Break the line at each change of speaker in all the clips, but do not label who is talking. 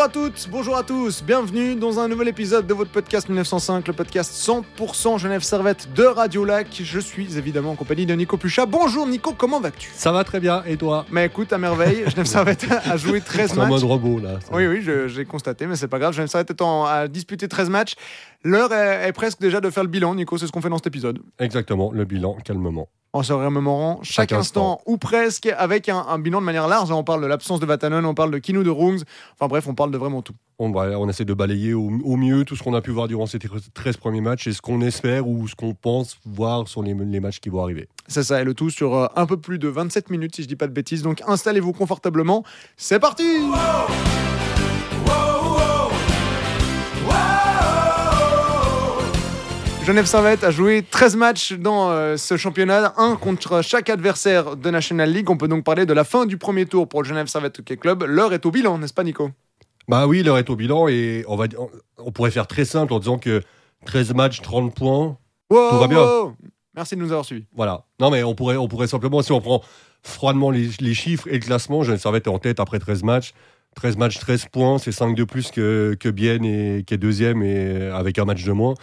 Bonjour à toutes, bonjour à tous, bienvenue dans un nouvel épisode de votre podcast 1905, le podcast 100% Genève Servette de Radio Lac. Je suis évidemment en compagnie de Nico Puchat. Bonjour Nico, comment vas-tu?
Ça va très bien, et toi?
Mais écoute, à merveille, Genève Servette a joué 13
C'est
matchs.
en mode robot là.
Oui, oui, j'ai constaté, mais c'est pas grave. Genève Servette étant à disputer 13 matchs. L'heure est, est presque déjà de faire le bilan, Nico, c'est ce qu'on fait dans cet épisode.
Exactement, le bilan, calmement.
En se remémorant chaque,
Chaque
instant,
instant.
ou presque, avec un, un bilan de manière large. On parle de l'absence de Vatanen, on parle de Kinu de Rungs. Enfin bref, on parle de vraiment tout.
On, on essaie de balayer au, au mieux tout ce qu'on a pu voir durant ces 13 premiers matchs et ce qu'on espère ou ce qu'on pense voir sur les, les matchs qui vont arriver.
C'est ça, et le tout sur euh, un peu plus de 27 minutes, si je dis pas de bêtises. Donc installez-vous confortablement. C'est parti Genève Servette a joué 13 matchs dans euh, ce championnat, un contre chaque adversaire de National League. On peut donc parler de la fin du premier tour pour le Genève Servette Hockey Club. L'heure est au bilan, n'est-ce pas Nico?
Bah oui, l'heure est au bilan et on, va, on, pourrait faire très simple en disant que 13 matchs, 30 points.
Wow,
va bien.
wow. Merci de nous avoir suivis.
Voilà. Non mais on pourrait, on pourrait simplement, si on prend froidement les, les chiffres et le classement, Genève Servette est en tête après 13 matchs. 13 matchs, 13 points, c'est 5 de plus que, que Bienne et, qui est deuxième et avec un match de moins.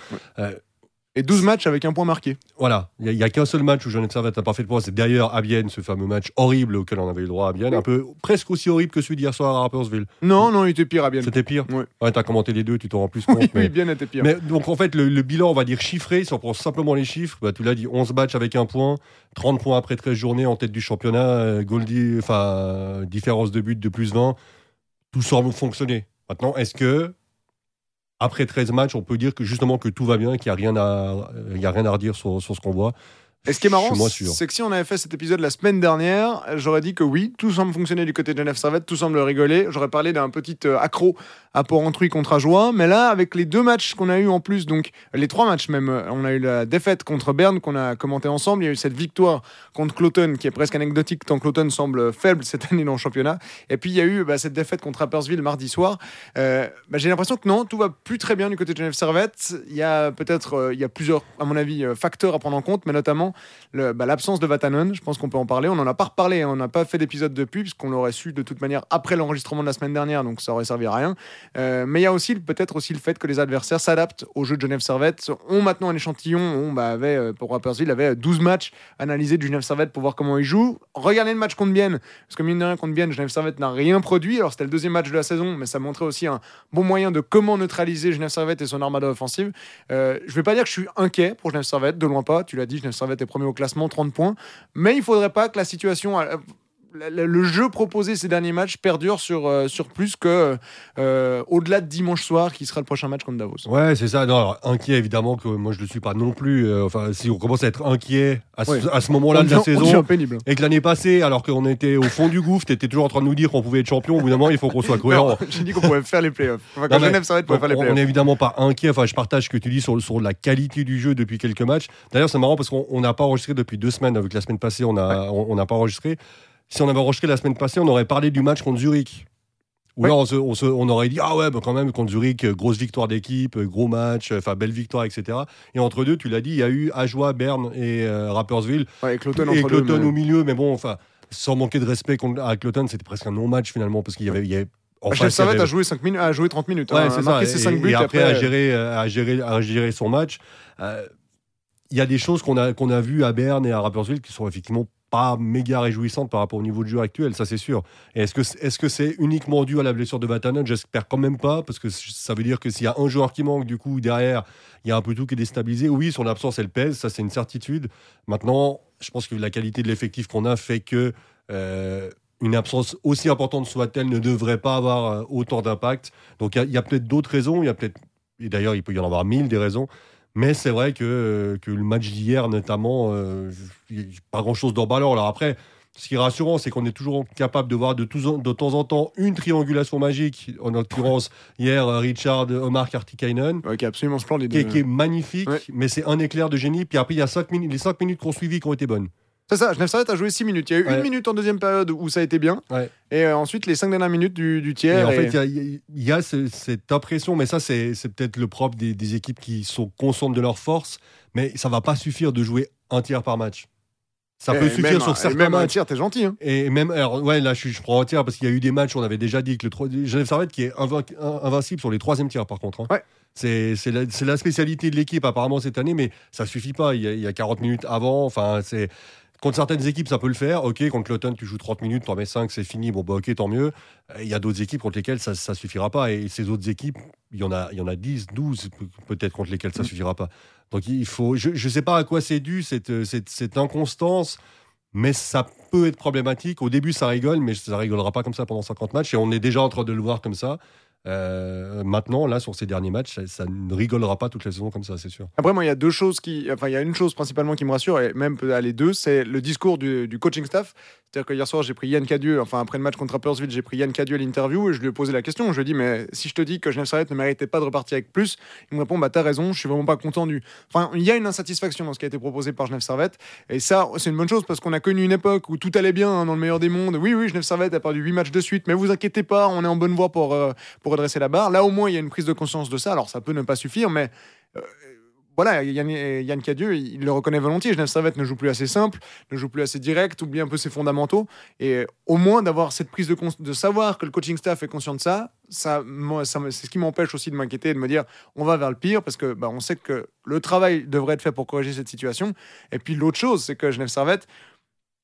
Et 12 matchs avec un point marqué.
Voilà, il n'y a, qu'un seul match où Genève Servette n'a pas fait de points, c'est d'ailleurs à Bienne, ce fameux match horrible auquel on avait eu le droit à Bienne, un peu presque aussi horrible que celui d'hier soir à Rappersville.
Non, non, il était pire à bien.
C'était pire
Ouais.
Ouais, t'as commenté les deux, tu t'en rends plus compte.
Oui,
mais...
oui, bien était pire.
mais donc en fait, le, le bilan, on va dire chiffré, si on prend simplement les chiffres, bah, tu l'as dit, 11 matchs avec un point, 30 points après 13 journées en tête du championnat, euh, Goldie, enfin, différence de but de plus 20, tout semble fonctionner. Maintenant, est-ce que après 13 matchs, on peut dire que justement que tout va bien, qu'il n'y a, rien à- euh, rien à redire sur, sur ce qu'on voit
Et ce qui est marrant, c'est que si on avait fait cet épisode la semaine dernière, j'aurais dit que oui, tout semble fonctionner du côté de Genève Servette, tout semble rigoler. J'aurais parlé d'un petit euh, accro à Port-Entruy contre Ajoie. Mais là, avec les deux matchs qu'on a eu en plus, donc les trois matchs même, euh, on a eu la défaite contre Berne qu'on a commenté ensemble. Il y a eu cette victoire contre Cloton qui est presque anecdotique tant Cloton semble faible cette année dans le championnat. Et puis il y a eu bah, cette défaite contre Rapperswil mardi soir. Euh, bah, J'ai l'impression que non, tout va plus très bien du côté de Genève Servette. Il y a peut-être, euh, il y a plusieurs, à mon avis, facteurs à prendre en compte, mais notamment bah, l'absence de Vatanen, je pense qu'on peut en parler. On n'en a pas reparlé, hein. on n'a pas fait d'épisode depuis, puisqu'on l'aurait su de toute manière après l'enregistrement de la semaine dernière, donc ça aurait servi à rien. Euh, mais il y a aussi peut-être aussi le fait que les adversaires s'adaptent au jeu de Genève Servette, ont maintenant un échantillon, on bah, avait, euh, pour avait 12 matchs analysés du Genève Servette pour voir comment ils jouent. Regardez le match contre Bienne, parce que mine de rien, contre Bienne, Genève Servette n'a rien produit. Alors c'était le deuxième match de la saison, mais ça montrait aussi un bon moyen de comment neutraliser Genève Servette et son armada offensive. Euh, je vais pas dire que je suis inquiet pour Genève Servette, de loin pas. Tu l'as dit, Genève Servette premier au classement, 30 points. Mais il faudrait pas que la situation. Euh, le- jeu proposé ces derniers matchs perdure sur, euh, sur plus que euh, au-delà de dimanche soir qui sera le prochain match contre Davos.
Ouais, c'est ça. Non, alors, inquiet, évidemment, que moi je ne le suis pas non plus. Euh, enfin, si on commence à être inquiet à ce,
Ouais.
ce moment-là
On
de la
on
saison, et que l'année passée, alors qu'on était au fond du gouffre, tu étais toujours en train de nous dire qu'on pouvait être champion, au bout d'un moment, il faut qu'on soit cohérent.
J'ai dit qu'on pouvait faire les playoffs. Enfin, que
Non,
Genève Servette pouvait
Donc,
faire les
on
playoffs.
n'est évidemment pas inquiet. Enfin, je partage ce que tu dis sur, sur la qualité du jeu depuis quelques matchs. D'ailleurs, c'est marrant parce qu'on on n'a pas enregistré depuis deux semaines. Avec la semaine passée, on a- on on n'a pas enregistré. Si on avait enregistré la semaine passée, on aurait parlé du match contre Zurich. Ou
Ouais.
là, on, se- on se- on aurait dit, ah ouais, bah quand même, contre Zurich, euh, grosse victoire d'équipe, euh, gros match, euh, enfin, belle victoire, etc. Et entre deux, tu l'as dit, il y a eu Ajoie, Berne et euh, Rapperswil.
Ouais, avec Cloton
et
deux,
Cloton au milieu, mais bon, enfin, sans manquer de respect à Cloton, c'était presque un non-match finalement, parce qu'il y avait. il y avait en face,
Genève
il y
Servette
avait-
a joué 5 minutes, a joué 30 minutes.
Ouais,
hein,
c'est
a marqué
ça.
ses
Et-
5 buts.
Et après,
après,
à, gérer, à, gérer, à gérer son match. Euh, Il y a des choses qu'on a, qu'on a vues à Berne et à Rapperswil qui sont effectivement pas méga réjouissantes par rapport au niveau de jeu actuel, ça c'est sûr. Est-ce que c'est est -ce c'est uniquement dû à la blessure de Vatanen? J'espère quand même pas, parce que ça veut dire que s'il y a un joueur qui manque, du coup, derrière, il y a un peu tout qui est déstabilisé. Oui, son absence, elle pèse, ça c'est une certitude. Maintenant, je pense que la qualité de l'effectif qu'on a fait que euh, une absence aussi importante soit-elle ne devrait pas avoir euh, autant d'impact. Donc il y a- a, peut-être d'autres raisons, il y a peut-être, et d'ailleurs il peut y en avoir mille des raisons, mais c'est vrai que, euh, que le match d'hier notamment, euh, il y a pas grand-chose d'emballant. Alors après, ce qui est rassurant, c'est qu'on est toujours capable de voir de, temps en temps une triangulation magique, en l'occurrence hier euh, Richard, Omar Kartikainen.
Ouais, qui est absolument splendide.
Qui est, qui est magnifique,
Ouais.
mais c'est un éclair de génie. Puis après, il y a cinq minutes, les 5 minutes qu'on suivi qui ont été bonnes.
C'est ça, Genève Servette a joué 6 minutes. Il y a eu
Ouais.
une minute en deuxième période où ça a été bien.
Ouais.
Et euh, ensuite, les 5 dernières minutes du, du
Et
tiers.
en
et-
fait, il y a, y cette impression, mais ça, c'est peut-être le propre des, des équipes qui sont conscientes de leur force, mais ça va pas suffire de jouer un tiers par match. Ça peut suffire
même,
sur certains
même un
matchs.
tir, t'es gentil. Hein.
Et même, alors, ouais, là, je, je prends un tir parce qu'il y a eu des matchs, on avait déjà dit que le tro- Genève Servette qui est invincible sur les troisième tirs, par contre. hein.
Ouais.
C'est la, spécialité de l'équipe, apparemment, cette année, mais ça suffit pas. Il y a, il y a 40 minutes avant. Enfin, c'est. Contre certaines équipes, ça peut le faire. Ok, contre l'automne, tu joues 30 minutes, tu en mets 5, c'est fini. Bon, bah, ok, tant mieux. Euh, Il y a d'autres équipes contre lesquelles ça, ça suffira pas. Et ces autres équipes, il y en a, il y en a 10, 12 pe- peut-être contre lesquelles ça
Mm.
suffira pas. Donc il faut. Je ne sais pas à quoi c'est dû, cette, cette, cette inconstance mais ça peut être problématique. Au début, ça rigole, mais ça rigolera pas comme ça pendant 50 matchs. Et on est déjà en train de le voir comme ça. Euh, maintenant, là, sur ces derniers matchs, ça, ne rigolera pas toute la saison comme ça, c'est sûr.
Après, moi, il y a deux choses qui. Enfin, il y a une chose principalement qui me rassure, et même peut aller deux, c'est le discours du, coaching staff. C'est-à-dire que hier soir, j'ai pris Yann Cadieux, enfin, après le match contre Rapperswil, j'ai pris Yann Cadieux à l'interview et je lui ai posé la question. Je lui ai dit, mais si je te dis que Genève Servette ne méritait pas de repartir avec plus, il me répond, bah, t'as raison, je suis vraiment pas content du. Enfin, il y a une insatisfaction dans ce qui a été proposé par Genève Servette. Et ça, c'est une bonne chose parce qu'on a connu une époque où tout allait bien hein, dans le meilleur des mondes. Oui, oui, Genève Servette a perdu 8 matchs de suite, mais vous inquiétez pas, on est en bonne voie pour, euh, pour redresser la barre. Là, au moins, il y a une prise de conscience de ça. Alors, ça peut ne pas suffire, mais. euh, voilà, Yann, Yann Cadieux, il le reconnaît volontiers. Genève Servette ne joue plus assez simple, ne joue plus assez direct, oublie un peu ses fondamentaux. Et au moins d'avoir cette prise de cons- de savoir que le coaching staff est conscient de ça, ça, ça c'est ce qui m'empêche aussi de m'inquiéter et de me dire on va vers le pire parce que bah, on sait que le travail devrait être fait pour corriger cette situation. Et puis l'autre chose, c'est que Genève Servette,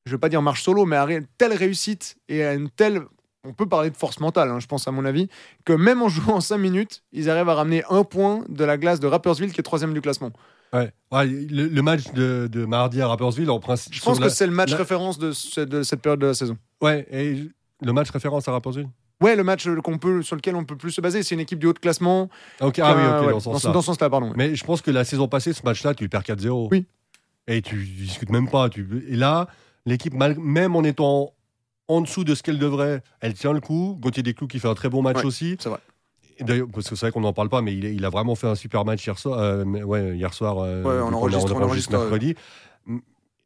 je ne vais pas dire marche solo, mais à une telle réussite et à une telle. On peut parler de force mentale, hein, je pense, à mon avis, que même en jouant en 5 minutes, ils arrivent à ramener un point de la glace de Rapperswil, qui est troisième du classement.
Ouais. Ouais, le, le match de, de mardi à Rapperswil, en principe.
Je pense que c'est le match
la-
référence de, ce- de cette période de la saison.
Ouais, et le match référence à Rapperswil
Ouais, le match euh, qu'on peut, sur lequel on peut plus se baser, c'est une équipe du haut de classement.
Ah, ok, ah oui,
ouais,
dans ce sens-là.
dans ce sens-là, pardon. ouais.
Mais je pense que la saison passée, ce match-là, tu perds 4-0.
Oui.
Et tu discutes même pas. Tu... Et là, l'équipe, même en étant en dessous de ce qu'elle devrait, elle tient le coup. Gauthier Desclous qui fait un très bon match
Ouais,
aussi.
c'est vrai.
D'ailleurs, parce que c'est vrai qu'on n'en parle pas, mais il, il a vraiment fait un super match hier soir. euh, ouais, hier soir, euh,
Ouais, on enregistre- on enregistre,
mercredi.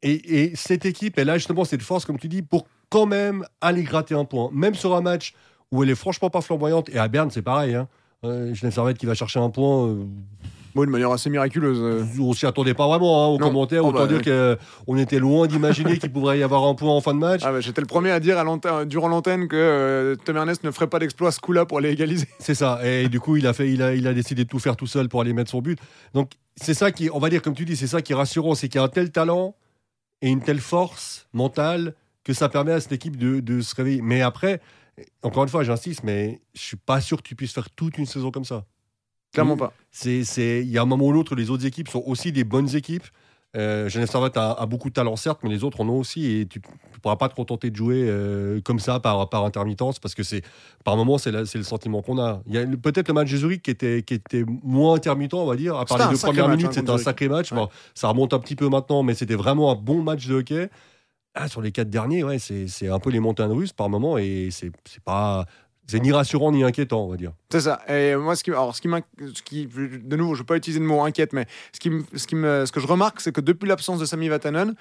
Et, et cette équipe, elle a justement cette force, comme tu dis, pour quand même aller gratter un point. Même sur un match où elle est franchement pas flamboyante. Et à Berne, c'est pareil. Hein. Euh, Genève Servette qui va chercher un point.
Bon, de manière assez miraculeuse. euh.
on s'y attendait pas vraiment hein, aux
Non.
commentaires.
Oh,
Autant
bah,
dire qu'on était loin d'imaginer qu'il pourrait y avoir un point en fin de match.
Ah, bah, J'étais le premier à dire à durant l'antenne que euh, Tom Ernest ne ferait pas d'exploit à ce coup-là pour aller égaliser.
C'est ça. Et du coup, il a, fait, il, a, il a décidé de tout faire tout seul pour aller mettre son but. Donc, c'est ça qui, on va dire, comme tu dis, c'est ça qui est rassurant. C'est qu'il y a un tel talent et une telle force mentale que ça permet à cette équipe de, de se réveiller. Mais après, encore une fois, j'insiste, mais je suis pas sûr que tu puisses faire toute une saison comme ça.
Clairement
Mm.
pas.
C'est, c'est, il y a un moment ou l'autre, les autres équipes sont aussi des bonnes équipes. Euh, Genève Servette a, a beaucoup de talent, certes, mais les autres en ont aussi. Et tu ne pourras pas te contenter de jouer euh, comme ça, par, par intermittence, parce que c'est, par moment, c'est, la- c'est le sentiment qu'on a. Il y a peut-être le match de Zurich qui était, qui était moins intermittent, on va dire. À part
C'était
les deux premières
match,
minutes,
hein,
c'était un sacré match.
Ouais.
Bon, ça remonte un petit peu maintenant, mais c'était vraiment un bon match de hockey. Ah, sur les quatre derniers, ouais, c'est, c'est un peu les montagnes russes par moment, et c'est, c'est pas. C'est ni rassurant ni inquiétant, on va dire.
C'est ça. Et moi, ce qui, alors, ce qui, de nouveau, je ne vais pas utiliser le mot inquiète, mais ce, qui, ce, qui ce que je remarque, c'est que depuis l'absence de Sami Vatanen,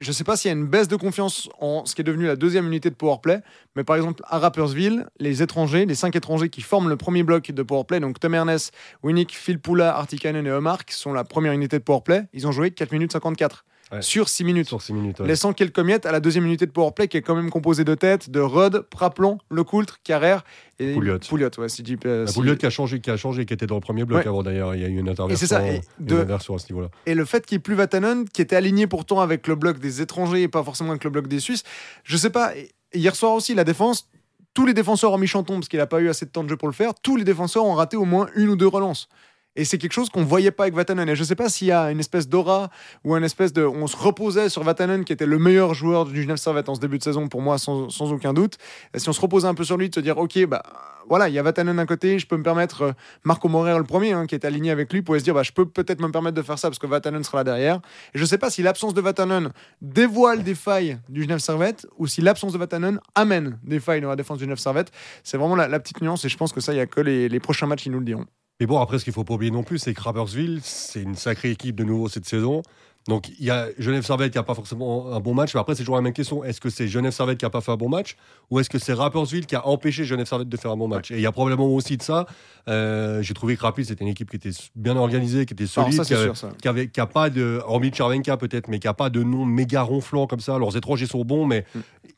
je ne sais pas s'il y a une baisse de confiance en ce qui est devenu la deuxième unité de powerplay, mais par exemple, à Rappersville, les étrangers, les cinq étrangers qui forment le premier bloc de powerplay, donc Tom Ernest, Winnick, Phil Poula, Artikainen et Omar, qui sont la première unité de powerplay, ils ont joué 4 minutes 54
Ouais.
sur 6 minutes.
Sur ces minutes. ouais.
laissant quelques miettes à la deuxième unité de powerplay qui est quand même composée de têtes, de Rod, Praplon, Lecoultre, Carrère et
Pouliot.
Pouliot, ouais, si, euh,
La
si-
Pouliot qui a changé, qui a changé, qui était dans le premier bloc avant d'ailleurs. Il y a eu une
Et
interversion,
c'est ça, et
une
de-
à ce niveau-là.
Et le fait qu'il n'y ait plus Vatanen, qui était aligné pourtant avec le bloc des étrangers et pas forcément avec le bloc des Suisses, je sais pas. Hier soir aussi, la défense, tous les défenseurs, hormis Chanton, parce qu'il n'a pas eu assez de temps de jeu pour le faire, tous les défenseurs ont raté au moins une ou deux relances. Et c'est quelque chose qu'on voyait pas avec Vatanen. Et je sais pas s'il y a une espèce d'aura ou une espèce de. On se reposait sur Vatanen, qui était le meilleur joueur du Genève Servette en ce début de saison, pour moi, sans, aucun doute. Et si on se reposait un peu sur lui, de se dire, OK, bah voilà, il y a Vatanen d'un côté, je peux me permettre. euh, Marco Morer, le premier, hein, qui est aligné avec lui, pouvait se dire, bah, je peux peut-être me permettre de faire ça parce que Vatanen sera là derrière. Et je sais pas si l'absence de Vatanen dévoile des failles du Genève Servette ou si l'absence de Vatanen amène des failles dans la défense du Genève Servette. C'est vraiment la, la petite nuance et je pense que ça, il y a que les, les prochains matchs qui nous le diront.
Mais bon, après, ce qu'il faut pas oublier non plus, c'est que Rappersville, c'est une sacrée équipe de nouveau cette saison. Donc il y a Genève Servette qui n'a pas forcément un bon match, mais après c'est toujours la même question. Est-ce que c'est Genève Servette qui n'a pas fait un bon match ou est-ce que c'est Rapperswil qui a empêché Genève Servette de faire un bon match? Et il y a probablement aussi de ça. Euh, J'ai trouvé que Rapid c'était une équipe qui était bien organisée, qui était solide,
ça,
qui, avait,
sûr, ça.
qui avait- qui a pas de, hormis Chervenka peut-être, mais qui a pas de nom méga ronflant comme ça. Leurs étrangers sont bons, mais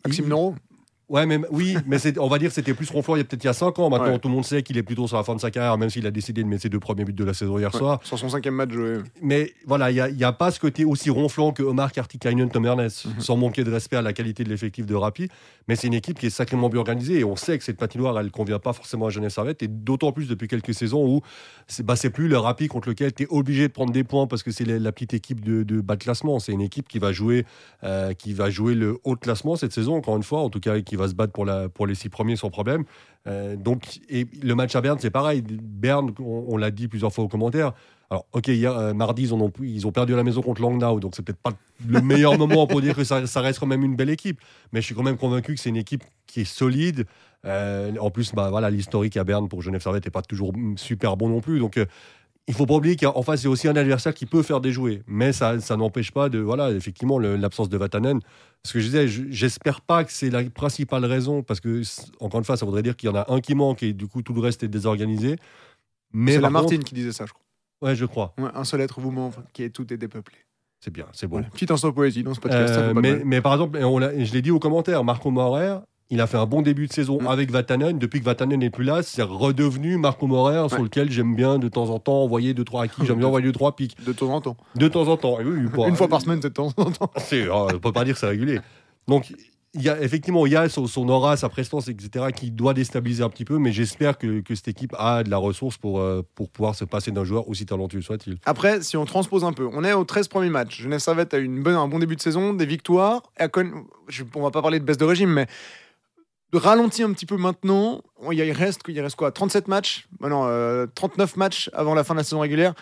Maxime Noro?
Ouais, mais oui, mais on va dire que c'était plus ronflant il y a peut-être il y a 5 ans. Maintenant,
Ouais.
tout le monde sait qu'il est plutôt sur la fin de sa carrière, même s'il a décidé de mettre ses deux premiers buts de la saison hier
Ouais,
soir.
sur son cinquième match joué.
Mais voilà, il n'y a, a pas ce côté aussi ronflant que Omar Kartikainen, Tom Ernest,
Mhm.
sans manquer de respect à la qualité de l'effectif de Rappi. Mais c'est une équipe qui est sacrément bien organisée et on sait que cette patinoire, elle ne convient pas forcément à Genève Servette. Et d'autant plus depuis quelques saisons où c'est bah, plus le Rappi contre lequel tu es obligé de prendre des points parce que c'est la, la petite équipe de, de bas de classement. C'est une équipe qui va, jouer, euh, qui va jouer le haut de classement cette saison, encore une fois, en tout cas, qui va se battre pour, les six premiers sans problème. Euh, donc, et le match à Berne, c'est pareil. Berne, on, l'a dit plusieurs fois aux commentaires. Alors, ok, hier, euh, mardi, ils, ont, perdu à la maison contre Langnau, donc c'est peut-être pas le meilleur moment pour dire que ça, reste quand même une belle équipe. Mais je suis quand même convaincu que c'est une équipe qui est solide. Euh, en plus, bah, voilà, l'historique à Berne pour Genève Servette n'est pas toujours super bon non plus. Donc, il faut pas oublier qu'en face, c'est aussi un adversaire qui peut faire déjouer. Mais ça, ça n'empêche pas de, voilà, effectivement, l'absence de Vatanen. Ce que je disais, je- j'espère pas que c'est la principale raison, parce que, encore une fois, ça voudrait dire qu'il y en a un qui manque et du coup, tout le reste est désorganisé.
C'est la
contre-
Martine qui disait ça, je crois.
Ouais, je crois.
Ouais, un seul être vous manque, qui est tout est dépeuplé.
C'est bien, c'est bon.
Voilà. Petit instant poésie dans ce podcast.
Euh, mais, par exemple, on je l'ai dit aux commentaires, Marco Maurer, il a fait un bon début de saison
Mm.
avec Vatanen. Depuis que Vatanen n'est plus là, c'est redevenu Marco Maurer sur lequel j'aime bien de temps en temps envoyer deux trois acquis. J'aime bien envoyer deux trois pics
De temps en temps.
de temps en temps. Et oui, bon,
Une fois par semaine, c'est de temps en temps.
c'est, oh, on peut pas dire que c'est régulier. Donc, il y a, effectivement, il y a son, son aura, sa prestance, etc., qui doit déstabiliser un petit peu, mais j'espère que, que cette équipe a de la ressource pour, euh, pour pouvoir se passer d'un joueur aussi talentueux soit-il.
Après, si on transpose un peu, on est aux 13 premiers matchs. Genève Servette a eu une bonne, un bon début de saison, des victoires. Con- je- on va pas parler de baisse de régime, mais de ralenti un petit peu maintenant. Il reste, il reste quoi 37 matchs? Bah non, euh, 39 matchs avant la fin de la saison régulière.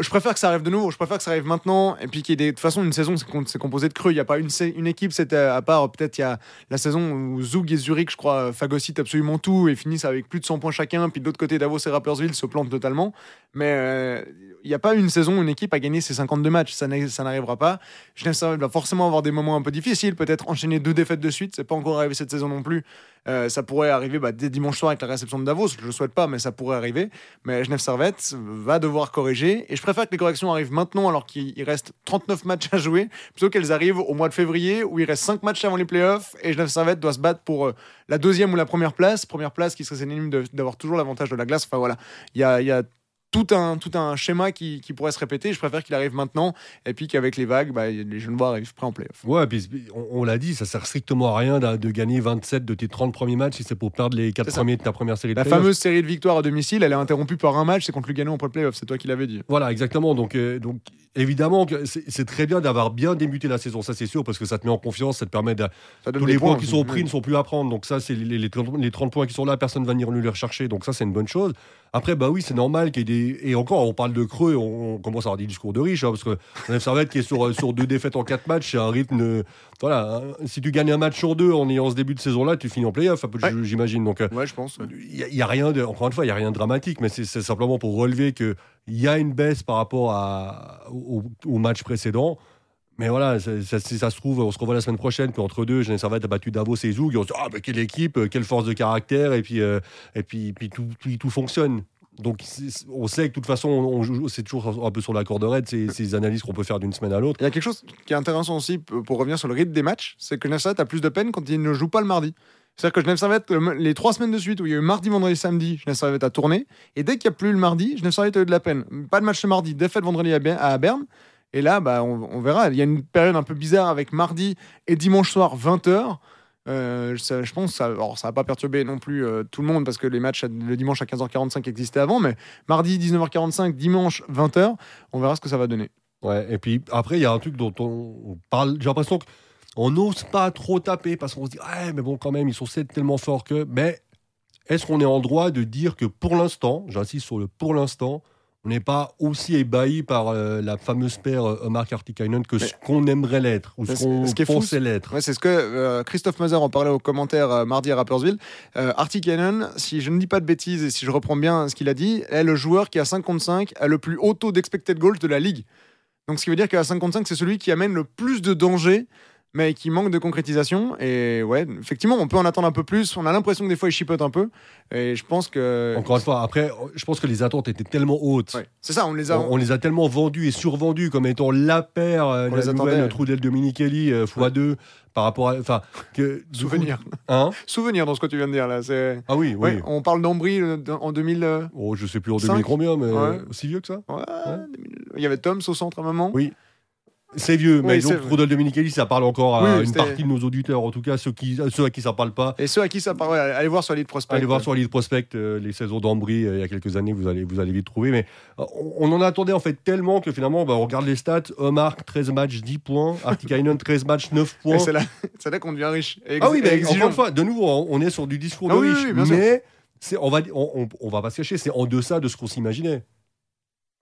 Je préfère que ça arrive de nouveau. Je préfère que ça arrive maintenant. Et puis qu'il y ait. De toute façon, une saison, c'est com- c'est composé de creux. Il n'y a pas une, équipe, c'était à part peut-être il y a la saison où Zug et Zurich, je crois, euh, phagocytent absolument tout et finissent avec plus de 100 points chacun. Puis de l'autre côté, Davos et Rapperswil se plantent totalement. Mais euh, il n'y a pas une saison une équipe a gagné ses 52 matchs. Ça n'a- ça n'arrivera pas. Genève Servette va forcément avoir des moments un peu difficiles. Peut-être enchaîner deux défaites de suite. C'est pas encore arrivé cette saison non plus. Euh, ça pourrait arriver bah, dès dimanche soir avec la réception de Davos. Je le souhaite pas, mais ça pourrait arriver. Mais Genève Servette va devoir corriger. Et je préfère que les corrections arrivent maintenant alors qu'il il reste 39 matchs à jouer plutôt qu'elles arrivent au mois de février où il reste 5 matchs avant les playoffs et Genève Servette doit se battre pour euh, la deuxième ou la première place. Première place qui serait synonyme d'avoir toujours l'avantage de la glace. Enfin voilà, il y a tout un, tout un schéma qui, qui pourrait se répéter. Je préfère qu'il arrive maintenant et puis qu'avec les vagues, bah, les Genevois arrivent prêts en playoff.
Ouais, puis on, on l'a dit, ça sert strictement à rien de, de gagner 27 de tes 30 premiers matchs si c'est pour perdre les 4
C'est ça.
premiers de ta première série de
La fameuse série de victoires à domicile, elle est interrompue par un match, c'est contre Lugano en pré-playoff. C'est toi qui l'avais dit.
Voilà, exactement. Donc, euh, donc évidemment, c'est très bien d'avoir bien débuté la saison, ça c'est sûr, parce que ça te met en confiance, ça te permet de,
Ça
tous les points, qui sont pris ne sont plus à prendre. Donc ça, c'est les, les 30, les 30 points qui sont là, personne ne va venir nous les rechercher. Donc ça, c'est une bonne chose. Après, bah oui, c'est normal qu'il y ait des... Et encore, on parle de creux, on, on commence à avoir des discours de riches, hein, parce que Genève Servette qui est sur, euh, sur deux défaites en quatre matchs, c'est un rythme... euh, Voilà, hein. si tu gagnes un match sur deux en ayant ce début de saison-là, tu finis en play-off,
Ouais.
j'imagine. Donc, euh,
Ouais, je pense. ouais.
il y, a- rien de, encore une fois, il y a rien de dramatique, mais c'est simplement pour relever que il y a une baisse par rapport à, au, au match précédent. Mais voilà, ça- si ça se trouve, on se revoit la semaine prochaine, puis entre deux, Genève Servette a battu Davos et Zoug, et on se dit, ah, mais quelle équipe, euh, quelle force de caractère, et puis, euh, et puis, puis tout, puis tout fonctionne. Donc, on sait que de toute façon, on, c'est toujours un peu sur la corde raide, ces, ces analyses qu'on peut faire d'une semaine à l'autre.
Il y a quelque chose qui est intéressant aussi pour revenir sur le rythme des matchs, c'est que Genève Servette a plus de peine quand il ne joue pas le mardi. C'est-à-dire que Genève Servette, le- les trois semaines de suite où il y a eu mardi, vendredi, samedi, Genève Servette a tourné. Et dès qu'il n'y a plus le mardi, Genève Servette a eu de la peine. Pas de match le mardi, défaite vendredi à Berne. Et là, bah, on, verra. Il y a une période un peu bizarre avec mardi et dimanche soir, 20h. Euh, je pense ça alors, ça va pas perturber non plus euh, tout le monde parce que les matchs le dimanche à 15h45 existaient avant, mais mardi 19h45, dimanche 20h, on verra ce que ça va donner.
Ouais, et puis après, il y a un truc dont on, parle. J'ai l'impression qu'on n'ose pas trop taper parce qu'on se dit, ouais, mais bon, quand même, ils sont tellement forts que. Mais est-ce qu'on est en droit de dire que pour l'instant, j'insiste sur le pour l'instant, on n'est pas aussi ébahi par euh, la fameuse paire euh, Omar Kartikainen que ce qu'on aimerait l'être ou ce qu'on pensait l'être.
Ouais, c'est ce que euh, Christophe Mazur en parlait au commentaire euh, mardi à Rappersville. Euh, Artikainen, si je ne dis pas de bêtises et si je reprends bien ce qu'il a dit, est le joueur qui a 5 contre 5 a le plus haut taux d'expected goals de la ligue. Donc ce qui veut dire qu'à 5 contre 5, c'est celui qui amène le plus de danger, mais qui manque de concrétisation. Et ouais, effectivement, on peut en attendre un peu plus. On a l'impression que des fois, il chipote un peu. Et je pense que.
Encore une fois, après, je pense que les attentes étaient tellement hautes.
Ouais, c'est ça, on les a.
On, on les a tellement vendus et survendus comme étant la paire, euh,
On
la
les
nouvelle
attendait.
Trudel Dominichelli euh, x2 par rapport à. Enfin, que.
Souvenir.
coup- hein
Souvenir dans ce que tu viens de dire là. C'est.
Ah oui, oui.
Ouais, on parle d'Ambry euh, en 2000. euh,
Oh, je sais plus en
Cinq
2000 combien, mais aussi vieux que ça
ouais, 2000. Il y avait Toms au centre à un moment.
Oui. C'est vieux,
Oui,
mais
c'est
donc
vrai.
Trudel Dominichelli, ça parle encore à
Oui,
une partie de nos auditeurs, en tout cas ceux, qui, ceux à qui ça parle pas.
Et ceux à qui ça parle, ouais, allez voir sur Elite Prospect.
Allez voir sur Lead Prospect euh, les saisons d'Ambry euh, il y a quelques années, vous allez, vous allez vite trouver. Mais euh, on, en attendait en fait tellement que finalement, bah, on regarde les stats. Omar, 13 matchs, 10 points. Artikainen, 13 matchs, 9
Et
points.
c'est là, c'est là qu'on devient riche. Ex-
Ah oui, mais encore une fois, de nouveau, on on est sur du discours
Ah
de
oui, oui,
riche.
oui,
mais on, va, on, on, on va pas se cacher, c'est en deçà de ce qu'on s'imaginait.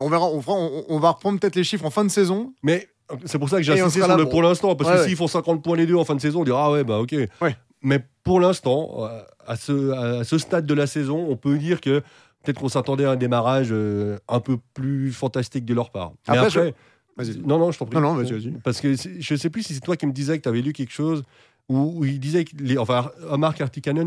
On verra, on, fera- on- on va reprendre peut-être les chiffres en fin de saison.
Mais c'est pour ça que j'ai insisté sur le
pour-
pour l'instant, parce
Ouais,
que
ouais.
s'ils font 50 points les deux en fin de saison, on dira ah ouais, bah ok.
Ouais.
Mais pour l'instant, euh, à ce, à ce stade de la saison, on peut dire que peut-être qu'on s'attendait à un démarrage euh, un peu plus fantastique de leur part. Mais
Après,
après,
Vas-y.
non, non, je t'en prie.
Non, non, vas-y, vas-y.
Parce que je sais plus si c'est toi qui me disais que tu avais lu quelque chose où, où il disait que les, enfin,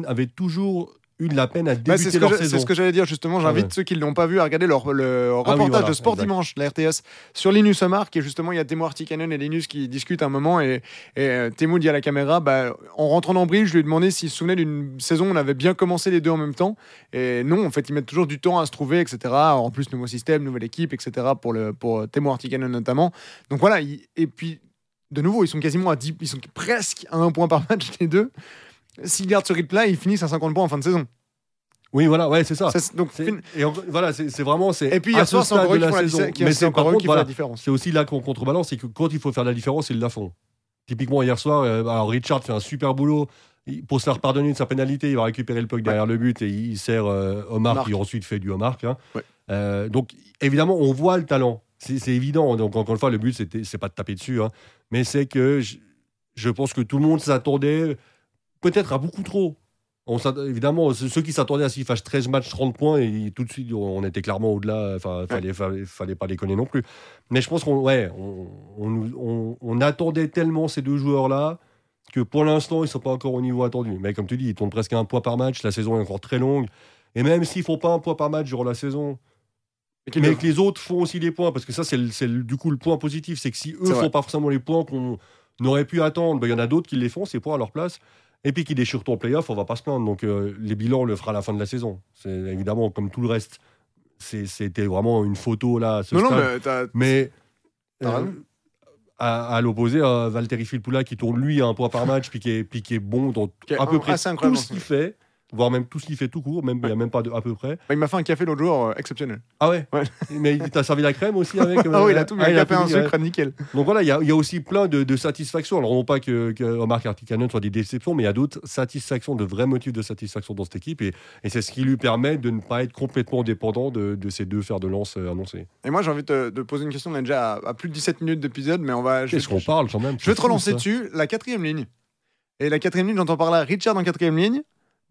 avait toujours eu de la peine à
Bah,
débuter
c'est ce que
leur
je-
saison.
c'est ce que j'allais dire justement. J'invite
Ah ouais.
ceux qui ne l'ont pas vu à regarder leur, le
Ah oui,
reportage
voilà,
de Sport
exact.
Dimanche, la RTS, sur Linus Omar, qui est justement, il y a Temo Artikanen et Linus qui discutent un moment. Et, et euh, Temo dit à la caméra bah, en rentrant dans Brie, je lui ai demandé s'il se souvenait d'une saison où on avait bien commencé les deux en même temps. Et non, en fait, ils mettent toujours du temps à se trouver, etc. En plus, nouveau système, nouvelle équipe, etc. pour, le, pour Temo Artikanen notamment. Donc voilà, il- et puis de nouveau, ils sont quasiment à 10, ils sont presque à un point par match les deux. S'ils gardent ce rythme-là, ils finissent à 50 points en fin de saison.
Oui, voilà, ouais, c'est ça.
Donc,
Et en- voilà, c'est vraiment. c'est
Et puis
à
hier
ce
soir, c'est encore eux qui font la,
saison.
qui-
Mais
c'est
c'est
encore
par
eux
contre,
qui font la différence.
c'est aussi là qu'on contrebalance, c'est que quand il faut faire la différence, ils la font. Typiquement, hier soir, euh, alors Richard fait un super boulot. Il- Pour se faire pardonner de sa pénalité, il va récupérer le puck derrière le but et il sert euh, Omar,
Marc.
qui ensuite fait du Omar. hein.
Ouais.
Euh, donc, évidemment, on voit le talent. C'est évident. Donc, encore une fois, le but, c'est pas de taper dessus. hein. Mais c'est que je, je pense que tout le monde s'attendait peut-être à beaucoup trop. On évidemment, ceux qui s'attendaient à ce qu'il fasse 13 matchs, 30 points, et tout de suite, on était clairement au-delà. Enfin, fallait, fallait, fallait pas déconner non plus. Mais je pense qu'on ouais, on, on on- on attendait tellement ces deux joueurs-là que pour l'instant, ils ne sont pas encore au niveau attendu. Mais comme tu dis, ils tournent presque un point par match. La saison est encore très longue. Et même s'ils font pas un point par match durant la saison,
Et qu'ils
mais que les autres font aussi des points, parce que ça, c'est du coup le point positif, c'est que si eux font
vrai.
pas forcément les points qu'on aurait pu attendre, ben, il y en a d'autres qui les font, ces points à leur place, et puis qui déchirent ton playoff, on va pas se plaindre. Donc euh, les bilans, on le fera à la fin de la saison. C'est évidemment comme tout le reste. C'était vraiment une photo là. À ce
Non, non, mais
Mais euh, à, à l'opposé, euh, Valtteri Filppula qui tourne lui à un point par match, puis qui est, puis qui est bon dans à peu près tout ce qu'il fait, voire même tout ce qu'il fait tout court, même il n'y a même pas de à peu près.
il m'a fait un café l'autre jour euh, exceptionnel.
Ah ouais,
Ouais.
Mais il t'a servi la crème aussi avec
Ah
euh,
oui, il a tout mis,
ah, il a tout
un
mis, ouais.
sucre, nickel.
Donc voilà, il y, y a aussi plein de, de satisfactions. Alors non pas que, que Omar Kartikanen soit des déceptions, mais il y a d'autres satisfactions, de vrais motifs de satisfaction dans cette équipe. Et, et c'est ce qui lui permet de ne pas être complètement dépendant de, de ces deux fers de lance euh, annoncés.
Et moi, j'ai envie de, te- de poser une question. On est déjà à, à plus de 17 minutes d'épisode, mais on va.
Qu'est-ce qu'on parle quand même?
Je vais te relancer dessus. La quatrième ligne. Et la quatrième ligne, j'entends par là Richard en quatrième ligne.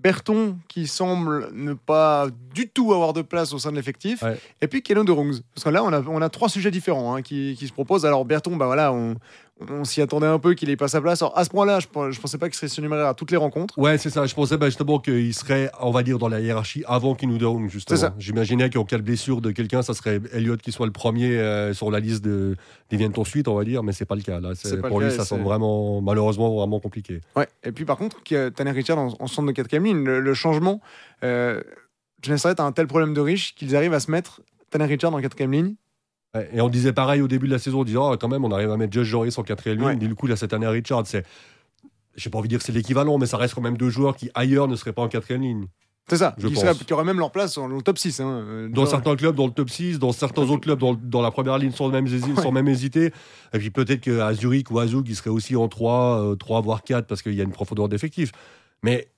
Berton qui semble ne pas du tout avoir de place au sein de l'effectif.
Ouais.
Et puis Keno de Rungs. Parce que là, on a, on a trois sujets différents hein, qui, qui se proposent. Alors Berton, bah voilà, on, on s'y attendait un peu qu'il ait pas sa place. Alors à ce point-là, je, ne pensais pas qu'il serait surnuméraire à toutes les rencontres.
Ouais, c'est ça. Je pensais bah, justement qu'il serait, on va dire, dans la hiérarchie avant qu'il nous donne, justement.
C'est ça.
J'imaginais qu'en cas de blessure de quelqu'un, ça serait Elliott qui soit le premier euh, sur la liste de, des viennent ensuite, on va dire, mais c'est pas le cas. Là, C'est- pour lui,
cas,
ça semble vraiment, malheureusement, vraiment compliqué.
Ouais. Et puis par contre, a Tanner Richard en, en centre de quatrième ligne, le, le changement, euh, Sarrett a un tel problème de riche qu'ils arrivent à se mettre Tanner Richard en quatrième ligne.
Et on disait pareil au début de la saison, en disant, oh, quand même, on arrive à mettre Josh Joris en quatrième ligne.
Ouais.
Du coup, là, cette année, Richard, c'est, j'ai pas envie de dire que c'est l'équivalent, mais ça reste quand même deux joueurs qui ailleurs ne seraient pas en quatrième ligne.
C'est ça,
Je
qui,
pense.
qui auraient même leur place dans le top 6. Hein, euh,
Dans
genre-
certains clubs, dans le top 6, dans certains autres clubs, dans, dans la première ligne, sans même,
Ouais.
sans même hésiter. Et puis peut-être qu'à Zurich ou à Zug, il serait aussi en 3, euh, 3 voire 4, parce qu'il y a une profondeur d'effectif. Mais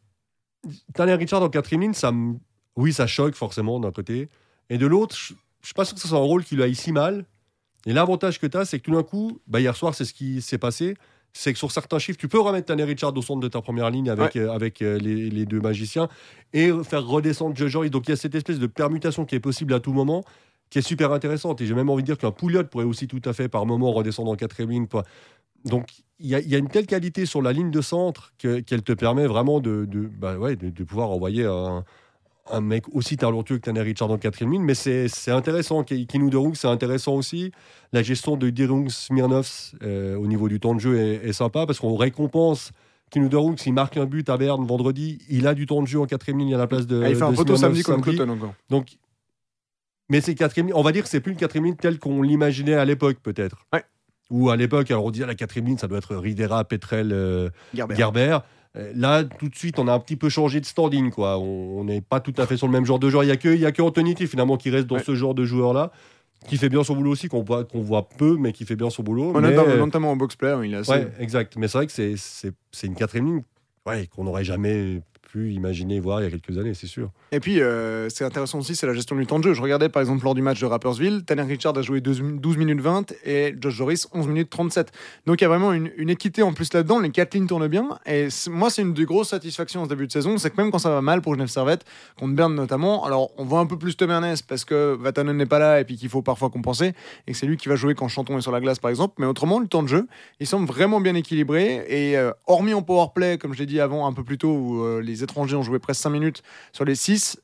Tanner Richard en quatrième ligne, ça me- oui, ça choque forcément d'un côté. Et de l'autre, je je suis pas sûr que ce soit un rôle qui lui aille si mal. Et l'avantage que tu as, c'est que tout d'un coup, bah, hier soir, c'est ce qui s'est passé. C'est que sur certains chiffres, tu peux remettre Tanner Richard au centre de ta première ligne avec, euh, avec euh, les, les deux magiciens et faire redescendre Joe Joyce. Donc il y a cette espèce de permutation qui est possible à tout moment qui est super intéressante. Et j'ai même envie de dire qu'un Pouliot pourrait aussi tout à fait par moment redescendre en quatrième ligne. Donc il y, a- y a une telle qualité sur la ligne de centre que- qu'elle te permet vraiment de, de, bah ouais, de, de pouvoir envoyer un, un mec aussi talentueux que Tanner Richard en quatrième ligne. Mais c'est intéressant. Ki- Kinu Derung, c'est intéressant aussi. La gestion de Dirung Smirnovs euh, au niveau du temps de jeu est, est sympa parce qu'on récompense. Kinu Derung, s'il marque un but à Berne vendredi, il a du temps de jeu en quatrième ligne à la place de.
Ah, il fait un photo
Smirnov
samedi contre Cloton encore.
donc, mais c'est quatrième ligne. On va dire que c'est plus une quatrième ligne telle qu'on l'imaginait à l'époque, peut-être.
Ouais.
Ou à l'époque, alors on disait la quatrième ligne, ça doit être Ridera, Petrel, euh,
Gerber.
Gerber. Euh, Là, tout de suite, on a un petit peu changé de standing, quoi. On n'est pas tout à fait sur le même genre de joueur. Il y a que, il y a que finalement, qui reste dans
Ouais.
ce genre de joueur-là, qui fait bien son boulot aussi, qu'on voit, qu'on voit peu, mais qui fait bien son boulot. Mais,
notamment,
euh,
notamment en box player, il est assez.
ouais, exact. Mais c'est vrai que c'est, c'est, c'est une quatrième ligne, ouais, qu'on n'aurait jamais imaginer voir il y a quelques années, c'est sûr.
Et puis, euh, c'est intéressant aussi, c'est la gestion du temps de jeu. Je regardais par exemple lors du match de Rappersville, Tanner Richard a joué 12 12 minutes 20 et Josh Joris 11 minutes 37. Donc il y a vraiment une, équité en plus là-dedans. Les quatre lignes tournent bien. Et moi, c'est une des grosses satisfactions en ce début de saison, c'est que même quand ça va mal pour Genève Servette, contre Berne notamment, alors on voit un peu plus Tom Ernest parce que Vatanen n'est pas là et puis qu'il faut parfois compenser et que c'est lui qui va jouer quand Chanton est sur la glace par exemple. Mais autrement, le temps de jeu, il semble vraiment bien équilibré. Et euh, hormis en power play, comme je l'ai dit avant un peu plus tôt, où euh, les étrangers ont joué presque 5 minutes sur les 6,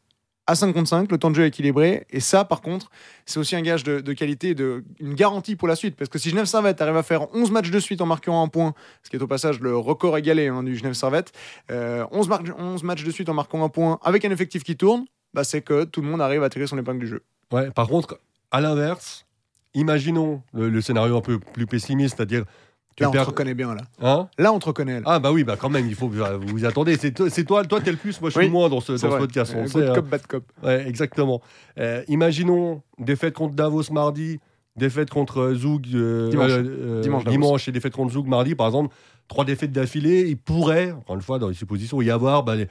à 5 contre 5, le temps de jeu équilibré. Et ça, par contre, c'est aussi un gage de, qualité, de, une garantie pour la suite. Parce que si Genève Servette arrive à faire 11 matchs de suite en marquant un point, ce qui est au passage le record égalé hein, du Genève Servette, euh, 11, mar- 11 matchs de suite en marquant un point avec un effectif qui tourne, bah, c'est que tout le monde arrive à tirer son épingle du jeu.
Ouais, par contre, à l'inverse, imaginons le scénario un peu plus pessimiste, c'est-à-dire. Tu
Là, on te reconnaît bien. Là,
Hein
là on te reconnaît. Là.
ah bah oui, bah quand même, il faut vous vous y attendez. C'est toi, toi, t'es le plus, moi je suis
Oui,
moins dans ce, dans ce podcast. on
Euh, good
sait, hein.
cop, bad cop.
Ouais, exactement. Euh, imaginons défaite contre Davos mardi, défaite contre Zoug euh,
Dimanche.
euh,
Dimanche, Davos.
et défaite contre Zoug mardi, par exemple. Trois défaites d'affilée, il pourrait, encore une fois, dans les suppositions, y avoir bah, les,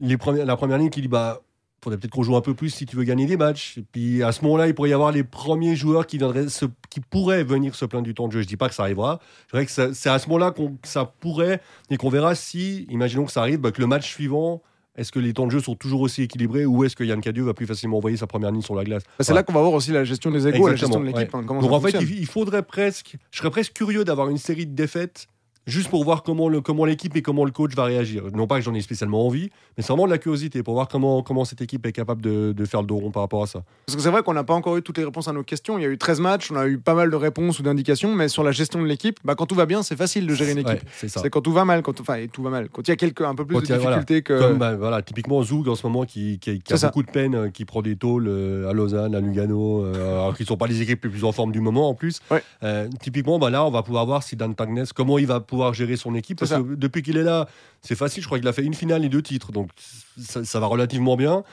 les premières, la première ligne qui dit bah faudrait peut-être qu'on joue un peu plus si tu veux gagner des matchs. Et puis à ce moment-là, il pourrait y avoir les premiers joueurs qui, viendraient se- qui pourraient venir se plaindre du temps de jeu. Je dis pas que ça arrivera. Je dirais que c'est à ce moment-là qu'on- ça pourrait et qu'on verra si, imaginons que ça arrive, bah, que le match suivant, est-ce que les temps de jeu sont toujours aussi équilibrés ou est-ce que Yann Cadieux va plus facilement envoyer sa première ligne sur la glace?
Bah, c'est
Voilà.
là qu'on va voir aussi la gestion des égaux, la gestion de l'équipe. hein,
Donc en fait, il faudrait presque, je serais presque curieux d'avoir une série de défaites juste pour voir comment le comment l'équipe et comment le coach va réagir. Non pas que j'en ai spécialement envie, mais c'est vraiment de la curiosité pour voir comment comment cette équipe est capable de, de faire le dos rond par rapport à ça.
Parce que c'est vrai qu'on n'a pas encore eu toutes les réponses à nos questions. Il y a eu 13 matchs, on a eu pas mal de réponses ou d'indications, mais sur la gestion de l'équipe, bah, quand tout va bien, c'est facile de gérer une équipe.
Ouais, c'est
quand tout va mal, quand enfin tout va mal. Quand il y a quelques un peu plus
Quand
de
a- voilà.
difficultés que.
Comme bah, voilà, typiquement Zoug en ce moment qui, qui, qui a
ça.
beaucoup de peine, euh, qui prend des tôles euh, à Lausanne, à Lugano, euh, alors qu'ils ne sont pas les équipes les plus en forme du moment en plus.
Ouais.
Euh, typiquement, bah, là, on va pouvoir voir si Dan Tagnes, comment il va pouvoir gérer son équipe. Parce que depuis qu'il est là, c'est facile. Je crois qu'il a fait une finale et deux titres, donc ça, ça va relativement bien.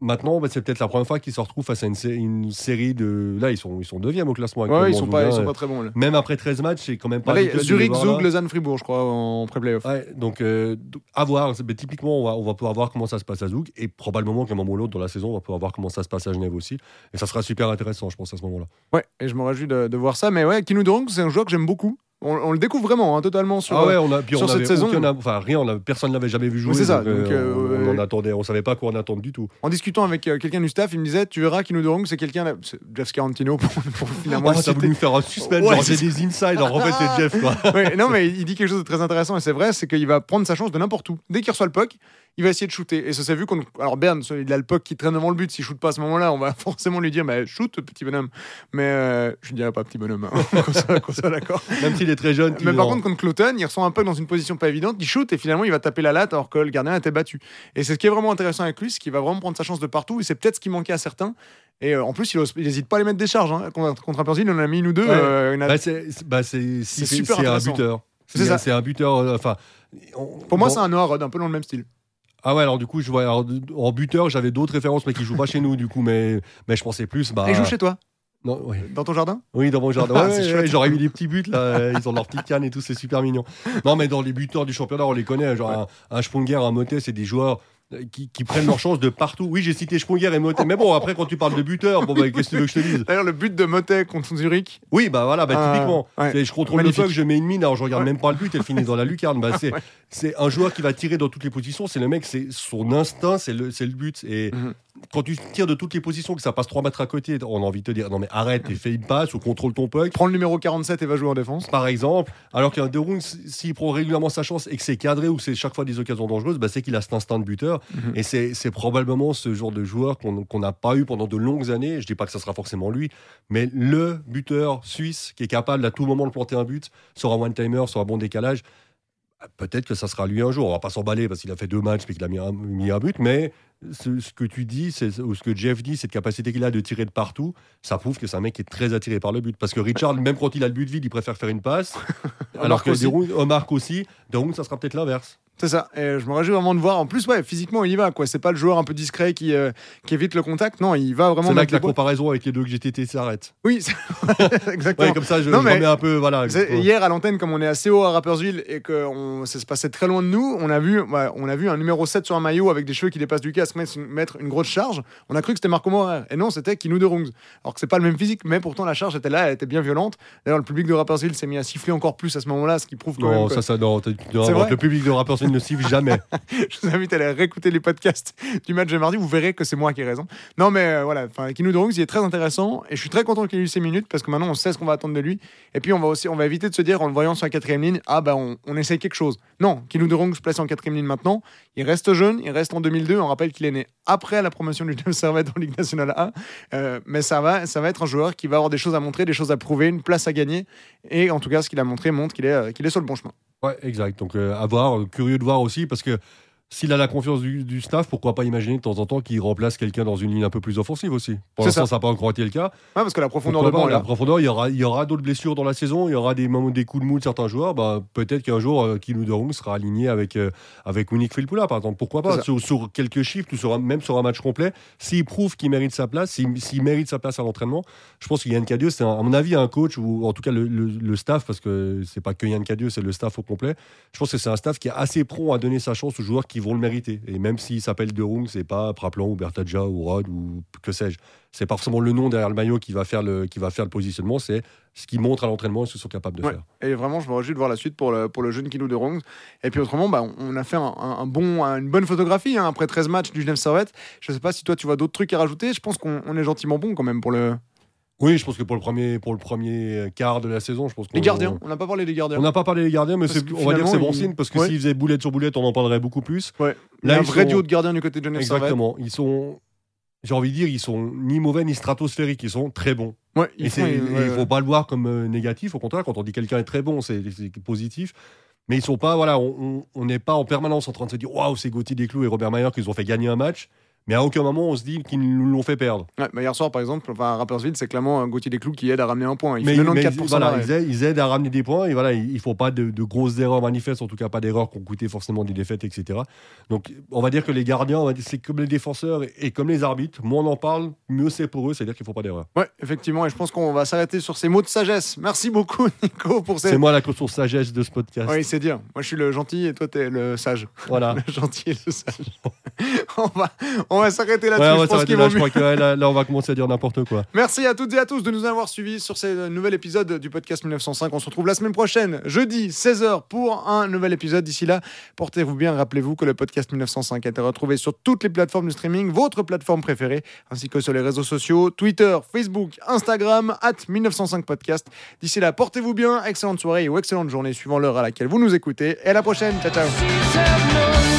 Maintenant, bah, c'est peut-être la première fois qu'ils se retrouvent face à une, sé- une série de. Là, ils sont, ils sont deuxième au classement.
ouais, ils sont pas, ils sont pas très bons là.
Même après 13 matchs, c'est quand même pas. Les
Zurich. Zug, Lausanne, Fribourg, je crois, en pré-playoff.
Ouais, donc euh, à voir. Mais typiquement, on va, on va pouvoir voir comment ça se passe à Zoug et probablement qu'à un moment ou l'autre dans la saison, on va pouvoir voir comment ça se passe à Genève aussi. Et ça sera super intéressant, je pense, à ce moment-là.
Ouais, et je me réjouis de, de voir ça. Mais ouais, Kinu Dorung, c'est un joueur que j'aime beaucoup. On, on le découvre vraiment, hein, totalement sur.
ah ouais, on a, puis
sur
on
cette
avait
saison-
enfin rien, on a- personne n'avait jamais vu jouer.
c'est ça,
donc, euh,
donc, euh,
on, on attendait, on savait pas quoi en attendre du tout.
En discutant avec euh, quelqu'un du staff, il me disait Tu verras Kinu Dorung, c'est quelqu'un. c'est Jeff Scarantino pour, pour finalement. Le
t'as
citer.
voulu me faire un suspense,
Ouais,
genre
c'est
j'ai des insides, en fait c'est Jeff quoi.
Ouais, non, mais il dit quelque chose de très intéressant et c'est vrai, c'est qu'il va prendre sa chance de n'importe où. Dès qu'il reçoit le puck, il va essayer de shooter. Et ça s'est vu qu'on. Alors Berne, il a le puck qui traîne devant le but. S'il shoot pas à ce moment-là, on va forcément lui dire, mais shoot, petit bonhomme. Mais euh, je ne dirais pas petit bonhomme, hein, qu'on soit, qu'on soit d'accord.
Même s'il est très jeune.
Mais par contre, contre Cloton, il reçoit un puck dans une position pas évidente, il shoot et finalement il va taper la latte alors que le gardien était battu. Et c'est ce qui est vraiment intéressant avec lui, c'est qu'il va vraiment prendre sa chance de partout et c'est peut-être ce qui manquait à certains. Et euh, en plus, il n'hésite pas à les mettre des charges. Hein. Contre, contre Rapperswil, il en a mis une ou deux.
Ouais.
euh, a-
Bah, c'est bah,
super
c'est un buteur.
C'est
un buteur. euh, Enfin, on-
Pour moi,
bon.
c'est un Rudd, un peu dans le même style.
Ah ouais, alors du coup, je vois alors, en buteur, j'avais d'autres références, mais qui jouent pas chez nous, du coup, mais, mais je pensais plus. Bah,
Et il joue chez toi,
non,
dans ton jardin?
Oui, dans mon jardin.
Ah,
Ouais,
c'est
ouais, J'aurais eu des petits buts, là. Ils ont leur petite canne et tout, c'est super mignon. Non, mais dans les buteurs du championnat, on les connaît. Genre un, un un Motet, c'est des joueurs euh, qui, qui prennent leur chance de partout. Oui, j'ai cité Sponger et Motet. Mais bon, après, quand tu parles de buteur, bon, bah, qu'est-ce que tu veux que je te dise?
D'ailleurs, le but de Motet contre Zurich?
Oui, bah voilà, bah,
Ah,
typiquement.
ouais.
Je contrôle
Magnifique.
le puck, je mets une mine, alors je regarde
Ouais.
même pas le but, elle finit dans la lucarne. Bah, c'est, c'est un joueur qui va tirer dans toutes les positions. C'est le mec, c'est son instinct, c'est le, c'est le but. Et
Mhm.
quand tu tires de toutes les positions, que ça passe 3 mètres à côté, on a envie de te dire non, mais arrête et fais une passe ou contrôle ton puck.
Prends le numéro 47 et va jouer en défense.
Par exemple, alors qu'un De Roon, s'il prend régulièrement sa chance et que c'est cadré ou que c'est chaque fois des occasions dangereuses, bah, c'est qu'il a cet instinct de buteur.
Mhm.
Et c'est, probablement ce genre de joueur qu'on n'a pas eu pendant de longues années. Je dis pas que ça sera forcément lui, mais le buteur suisse qui est capable à tout moment de planter un but, sur un one-timer, sur un bon décalage. Peut-être que ça sera lui un jour. On va pas s'emballer parce qu'il a fait deux matchs et qu'il a mis un, mis un but, mais ce, ce que tu dis, ou ce que Jeff dit, cette capacité qu'il a de tirer de partout, ça prouve que c'est un mec qui est très attiré par le but. Parce que Richard, même quand il a le but vide, il préfère faire une passe. alors que. Deroon- Omar aussi, Deroon, ça sera peut-être l'inverse.
C'est ça. Et je me réjouis vraiment de voir. En plus, ouais, physiquement, il y va. quoi. C'est pas le joueur un peu discret qui, euh, qui évite le contact. Non, il va vraiment
C'est là que la comparaison avec les deux que GTT s'arrête.
Oui, exactement.
Ouais, comme ça, je,
Non,
je remets un peu. Voilà.
Hier à l'antenne, comme on est assez haut à Rappersville et que on- ça se passait très loin de nous, on a vu, ouais, on a vu un numéro 7 sur un maillot avec des cheveux qui dépassent du casque mettre une, mettre une grosse charge. On a cru que c'était Marco Morer. Et non, c'était Kinou de Rungs. Alors que c'est pas le même physique, mais pourtant la charge était là, elle était bien violente. D'ailleurs, le public de Rappersville s'est mis à siffler encore plus à ce moment-là, ce qui prouve quand
Non,
même que
ça, ça, non. le public de rappeurs ne siffle jamais.
je vous invite à aller réécouter les podcasts du match de mardi. Vous verrez que c'est moi qui ai raison. Non, mais euh, voilà, Kinou de Rungs, il est très intéressant et je suis très content qu'il ait eu ces minutes parce que maintenant on sait ce qu'on va attendre de lui. Et puis on va aussi, on va éviter de se dire en le voyant sur la quatrième ligne, ah bah on, on essaye quelque chose. Non, Kinou de Rungs place en quatrième ligne maintenant. Il reste jeune, il reste en 2002. On rappelle qu'il est né après la promotion du Neuf Servette en Ligue nationale A. Euh, mais ça va, ça va être un joueur qui va avoir des choses à montrer, des choses à prouver, une place à gagner. Et en tout cas, ce qu'il a montré montre qu'il est, euh, qu'il est sur le bon chemin.
Ouais, exact. Donc, euh, à voir, euh, curieux de voir aussi, parce que s'il a la confiance du, du staff, pourquoi pas imaginer de temps en temps qu'il remplace quelqu'un dans une ligne un peu plus offensive aussi? Pour
C'est
l'instant,
ça.
ça n'a pas encore été le cas.
Ouais, parce que la profondeur
Pourquoi
de banc,
la profondeur, il y aura, il y aura d'autres blessures dans la saison, il y aura des des coups de mou de certains joueurs. Bah, peut-être qu'un jour, Derung sera aligné avec, euh, avec Filppula, par exemple. Pourquoi pas? Sur, sur quelques chiffres, ou sur un- même sur un match complet, s'il prouve qu'il mérite sa place, s'il mérite sa place à l'entraînement, je pense que Yann Cadieux, c'est à mon avis un coach, ou en tout cas le, le- le staff, parce que c'est pas que Yann Cadieux, c'est le staff au complet. Je pense que c'est un staff qui est assez prompt à donner sa chance aux joueurs qui vont le mériter. Et même s'il s'appelle Derung, c'est pas Praplan ou Bertadja ou Rod ou que sais-je. C'est pas forcément le nom derrière le maillot qui va faire le, qui va faire le positionnement, c'est ce qu'ils montrent à l'entraînement et ce qu'ils sont capables de
Ouais.
faire.
Et vraiment, je me réjouis de voir la suite pour le, pour le jeune Kinou de Rungs. Et puis autrement, bah, on- a fait un, bon, une bonne photographie hein, après 13 matchs du Genève Servette. Je sais pas si toi tu vois d'autres trucs à rajouter. Je pense qu'on on est gentiment bon quand même pour le...
Oui, je pense que pour le premier, pour le premier quart de la saison, je pense qu'on
les gardiens. On n'a pas parlé des gardiens.
On n'a pas parlé des gardiens, mais
que
on va dire que c'est bon signe parce que
ouais.
s'ils faisaient boulette sur boulette, on en parlerait beaucoup plus.
Ouais. Il y
Là,
a un vrai
sont-
duo de gardiens du côté de Genève Servette.
Exactement. Ils sont, j'ai envie de dire, ils sont ni mauvais ni stratosphériques. Ils sont très bons.
Ouais,
Et
ils font-
et il
ouais.
faut pas le voir comme euh, négatif. Au contraire, quand on dit quelqu'un est très bon, c'est positif. Mais ils sont pas, voilà, on- n'est pas en permanence en train de se dire waouh, c'est Gauthier Desclous et Robert Mayer qui nous ont fait gagner un match. Mais à aucun moment on se dit qu'ils nous l'ont fait perdre.
Ouais, bah, hier soir, par exemple, enfin, à Rappersville, c'est clairement un Gauthier Desclous qui aide à ramener un point. Il
mais
fait
mais
94%
voilà,
d'arrêt.
ils aident, ils aident à ramener des points et voilà, ils ne font pas de, de grosses erreurs manifestes, en tout cas pas d'erreurs qui ont coûté forcément des défaites, etc. Donc on va dire que les gardiens, c'est comme les défenseurs et, et comme les arbitres. Moins on en parle, mieux c'est pour eux, c'est-à-dire qu'ils ne font pas d'erreurs.
Ouais, effectivement. Et je pense qu'on va s'arrêter sur ces mots de sagesse. Merci beaucoup, Nico, pour ces.
C'est moi la source sagesse de ce podcast.
Oui, c'est dire. Moi, je suis le gentil et toi, t'es le sage.
Voilà.
Le gentil et le sage. on va, on va s'arrêter là-dessus.
Ouais, on va s'arrêter là, je crois que ouais, là, là, on va commencer à dire n'importe quoi.
Merci à toutes et à tous de nous avoir suivis sur ce nouvel épisode du podcast 1905. On se retrouve la semaine prochaine, jeudi 16h, pour un nouvel épisode. D'ici là, portez-vous bien. Rappelez-vous que le podcast 1905 a été retrouvé sur toutes les plateformes de streaming, votre plateforme préférée, ainsi que sur les réseaux sociaux Twitter, Facebook, Instagram, at 1905 podcast. D'ici là, portez-vous bien. Excellente soirée ou excellente journée suivant l'heure à laquelle vous nous écoutez. Et à la prochaine. Ciao, ciao.